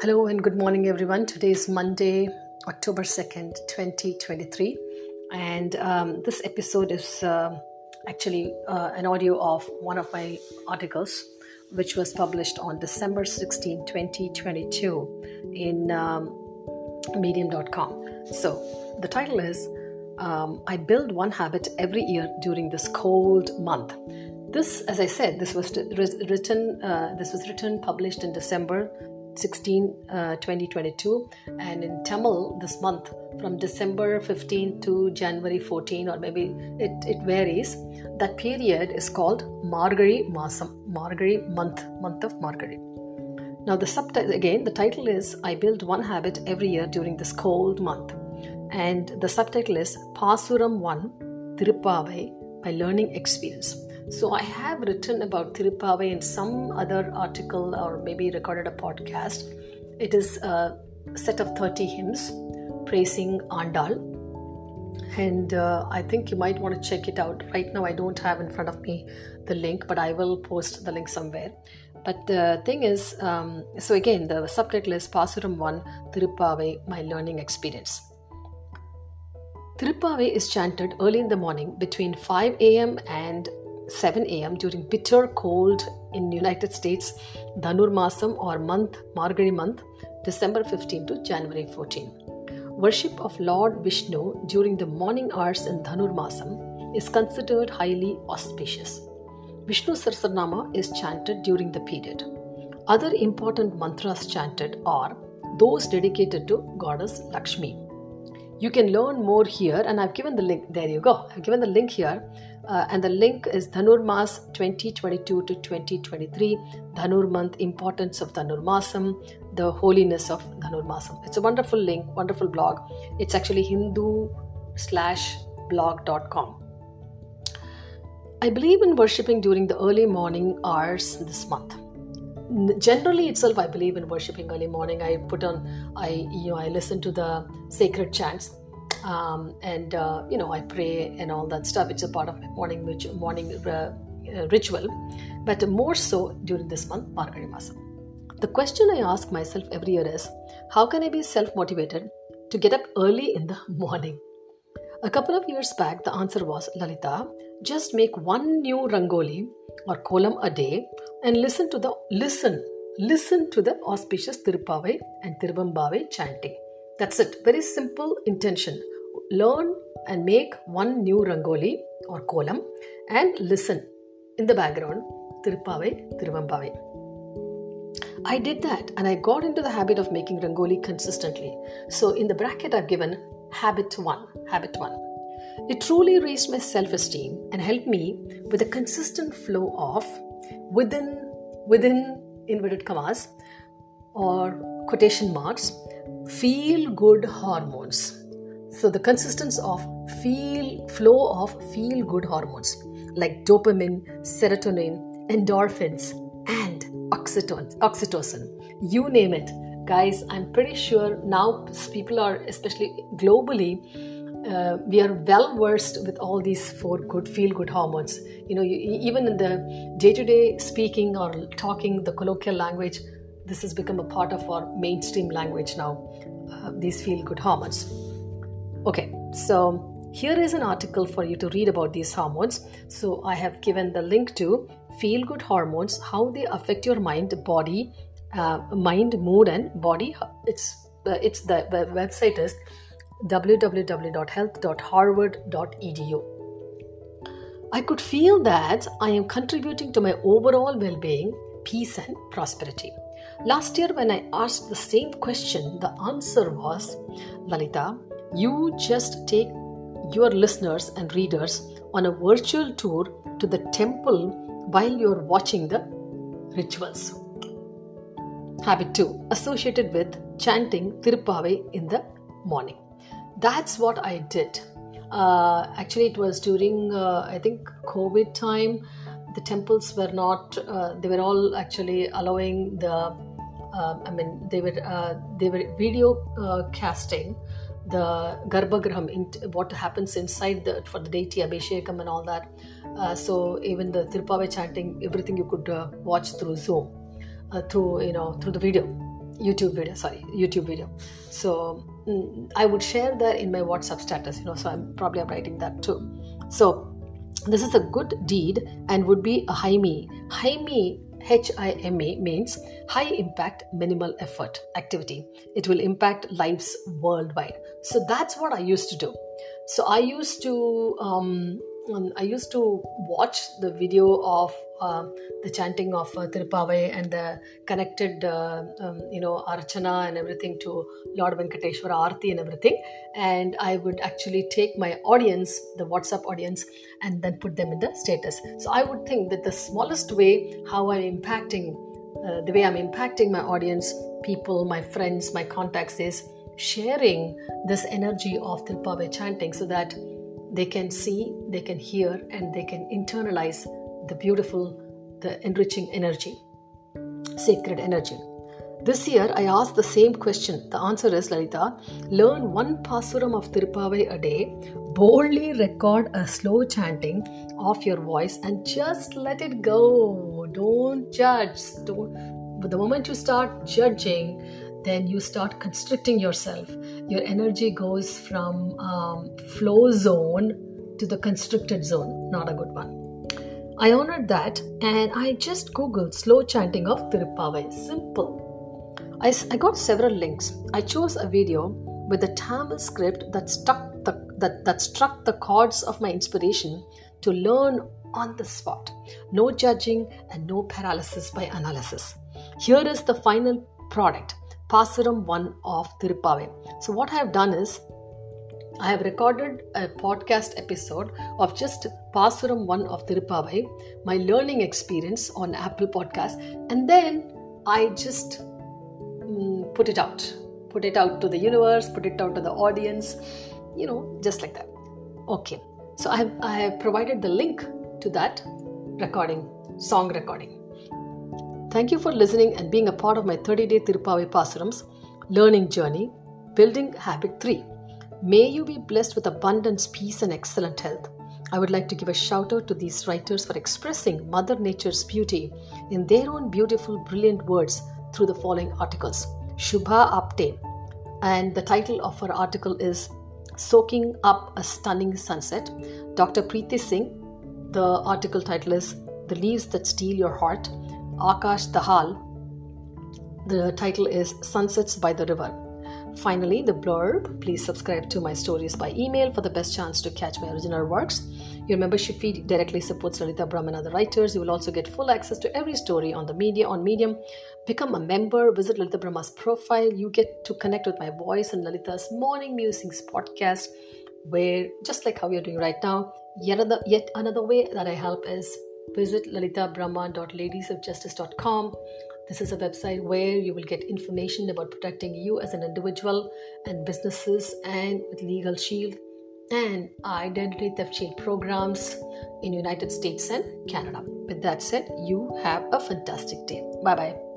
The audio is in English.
Hello and good morning, everyone. Today is Monday, October 2nd, 2023, and um, this episode is uh, actually uh, an audio of one of my articles which was published on December 16, 2022, in um, medium.com. So the title is um, I Build One Habit Every Year During This Cold Month. This, as I said, this was written. Uh, this was written, published in December 16, uh, 2022, and in Tamil this month from December 15 to January 14, or maybe it, it varies. That period is called Margazhi Masam, Margazhi month, month of Margazhi. Now, the subtitle again, the title is I Build One Habit Every Year During This Cold Month, and the subtitle is Pasuram 1 Tirupavai by Learning Experience. So I have written about Tirupavai in some other article or maybe recorded a podcast. It is a set of 30 hymns praising Andal. And uh, I think you might want to check it out. Right now, I don't have in front of me the link, but I will post the link somewhere. But the thing is, um, so again, the subtitle is Pasuram 1 Tirupavai, My Learning Experience. Tirupavai is chanted early in the morning between 5 a.m. and 7 a.m. during bitter cold in United States, Dhanur Masam or month, Margazhi month, December 15 to January 14. Worship of Lord Vishnu during the morning hours in Dhanur Masam is considered highly auspicious. Vishnu Sahasranama is chanted during the period. Other important mantras chanted are those dedicated to Goddess Lakshmi. You can learn more here, and I've given the link. There you go. I've given the link here uh, and the link is Dhanurmas 2022 to 2023, Dhanur month, importance of Dhanurmasam, the holiness of Dhanurmasam. It's a wonderful link, wonderful blog. It's actually hindu slash blog.com. I believe in worshipping during the early morning hours this month. Generally itself, I believe in worshipping early morning. I put on, I you know, I listen to the sacred chants um, and uh, you know I pray and all that stuff. It's a part of my morning morning uh, uh, ritual, but more so during this month, Margazhi Masam. The question I ask myself every year is, how can I be self motivated to get up early in the morning? A couple of years back, the answer was Lalitha, just make one new rangoli or kolam a day and listen to the listen listen to the auspicious Tirupavai and Tiruvambavai chanting. That's it. Very simple intention. Learn and make one new rangoli or kolam and listen in the background Tirupavai, Tiruvambavai. I did that and I got into the habit of making rangoli consistently. So in the bracket I've given habit 1, habit 1. It truly raised my self-esteem and helped me with a consistent flow of within within inverted commas or quotation marks feel good hormones. So the consistency of feel flow of feel good hormones like dopamine, serotonin, endorphins, and oxytocin. You name it. Guys, I'm pretty sure now people are, especially globally, uh, we are well versed with all these four good feel good hormones you know you, even in the day to day speaking or talking the colloquial language this has become a part of our mainstream language now, uh, these feel good hormones. Okay, so here is an article for you to read about these hormones. So I have given the link to feel good hormones, how they affect your mind, body, uh, mind, mood, and body. It's uh, it's the, the website is www.health.harvard.edu. I could feel that I am contributing to my overall well being, peace, and prosperity. Last year, when I asked the same question, the answer was Lalitha, you just take your listeners and readers on a virtual tour to the temple while you're watching the rituals. Habit 2 associated with chanting Tirupavai in the morning. That's what I did. Uh, actually, it was during, uh, I think, COVID time. The temples were not, uh, they were all actually allowing the uh, I mean, they were uh, they were video uh, casting the Garbhagraham, what happens inside the for the deity Abhishekam and all that. Uh, so even the Tirupavai chanting, everything you could uh, watch through Zoom, uh, through you know through the video. YouTube video, sorry, YouTube video. So mm, I would share that in my WhatsApp status, you know, so I'm probably I'm writing that too. So this is a good deed and would be a Hime. Hime HIMA means high impact minimal effort activity. It will impact lives worldwide. So that's what I used to do. So I used to um, I used to watch the video of uh, the chanting of uh, Tirupavai and the connected, uh, um, you know, Archana and everything to Lord Venkateshwara Aarti and everything. And I would actually take my audience, the WhatsApp audience, and then put them in the status. So I would think that the smallest way how I'm impacting, uh, the way I'm impacting my audience, people, my friends, my contacts is sharing this energy of Tirupavai chanting so that they can see, they can hear, and they can internalize the beautiful, the enriching energy, sacred energy. This year, I asked the same question. The answer is Lalitha learn one pasuram of Tirupavai a day, boldly record a slow chanting of your voice, and just let it go. Don't judge. Don't. But the moment you start judging, then you start constricting yourself. Your energy goes from um, flow zone to the constricted zone. Not a good one. I honored that and I just googled slow chanting of Tirupavai. Simple. I, I got several links. I chose a video with a Tamil script that stuck the, that, that struck the chords of my inspiration to learn on the spot. No judging and no paralysis by analysis. Here is the final product Pasuram 1 of Tirupavai. So, what I have done is I have recorded a podcast episode of just Pasuram 1 of Tirupavai, my learning experience on Apple Podcast, and then I just mm, put it out. Put it out to the universe, put it out to the audience, you know, just like that. Okay, so I have provided the link to that recording, song recording. Thank you for listening and being a part of my 30 day Tirupavai Pasurams learning journey, building habit 3. May you be blessed with abundance, peace, and excellent health. I would like to give a shout out to these writers for expressing Mother Nature's beauty in their own beautiful, brilliant words through the following articles. Shubha Apte, and the title of her article is Soaking Up a Stunning Sunset. Dr. Preeti Singh, the article title is The Leaves That Steal Your Heart. Akash Dahal. The title is Sunsets by the River. Finally, the blurb please subscribe to my stories by email for the best chance to catch my original works. Your membership fee directly supports Lalitha Brahman and other writers. You will also get full access to every story on the media on Medium. Become a member, visit Lalitha Brahma's profile. You get to connect with my voice and Lalitha's Morning Musings podcast, where just like how you're doing right now, yet another, yet another way that I help is visit lalitabrahma.ladiesofjustice.com. This is a website where you will get information about protecting you as an individual and businesses and with Legal Shield and identity theft shield programs in United States and Canada. With that said, you have a fantastic day. Bye bye.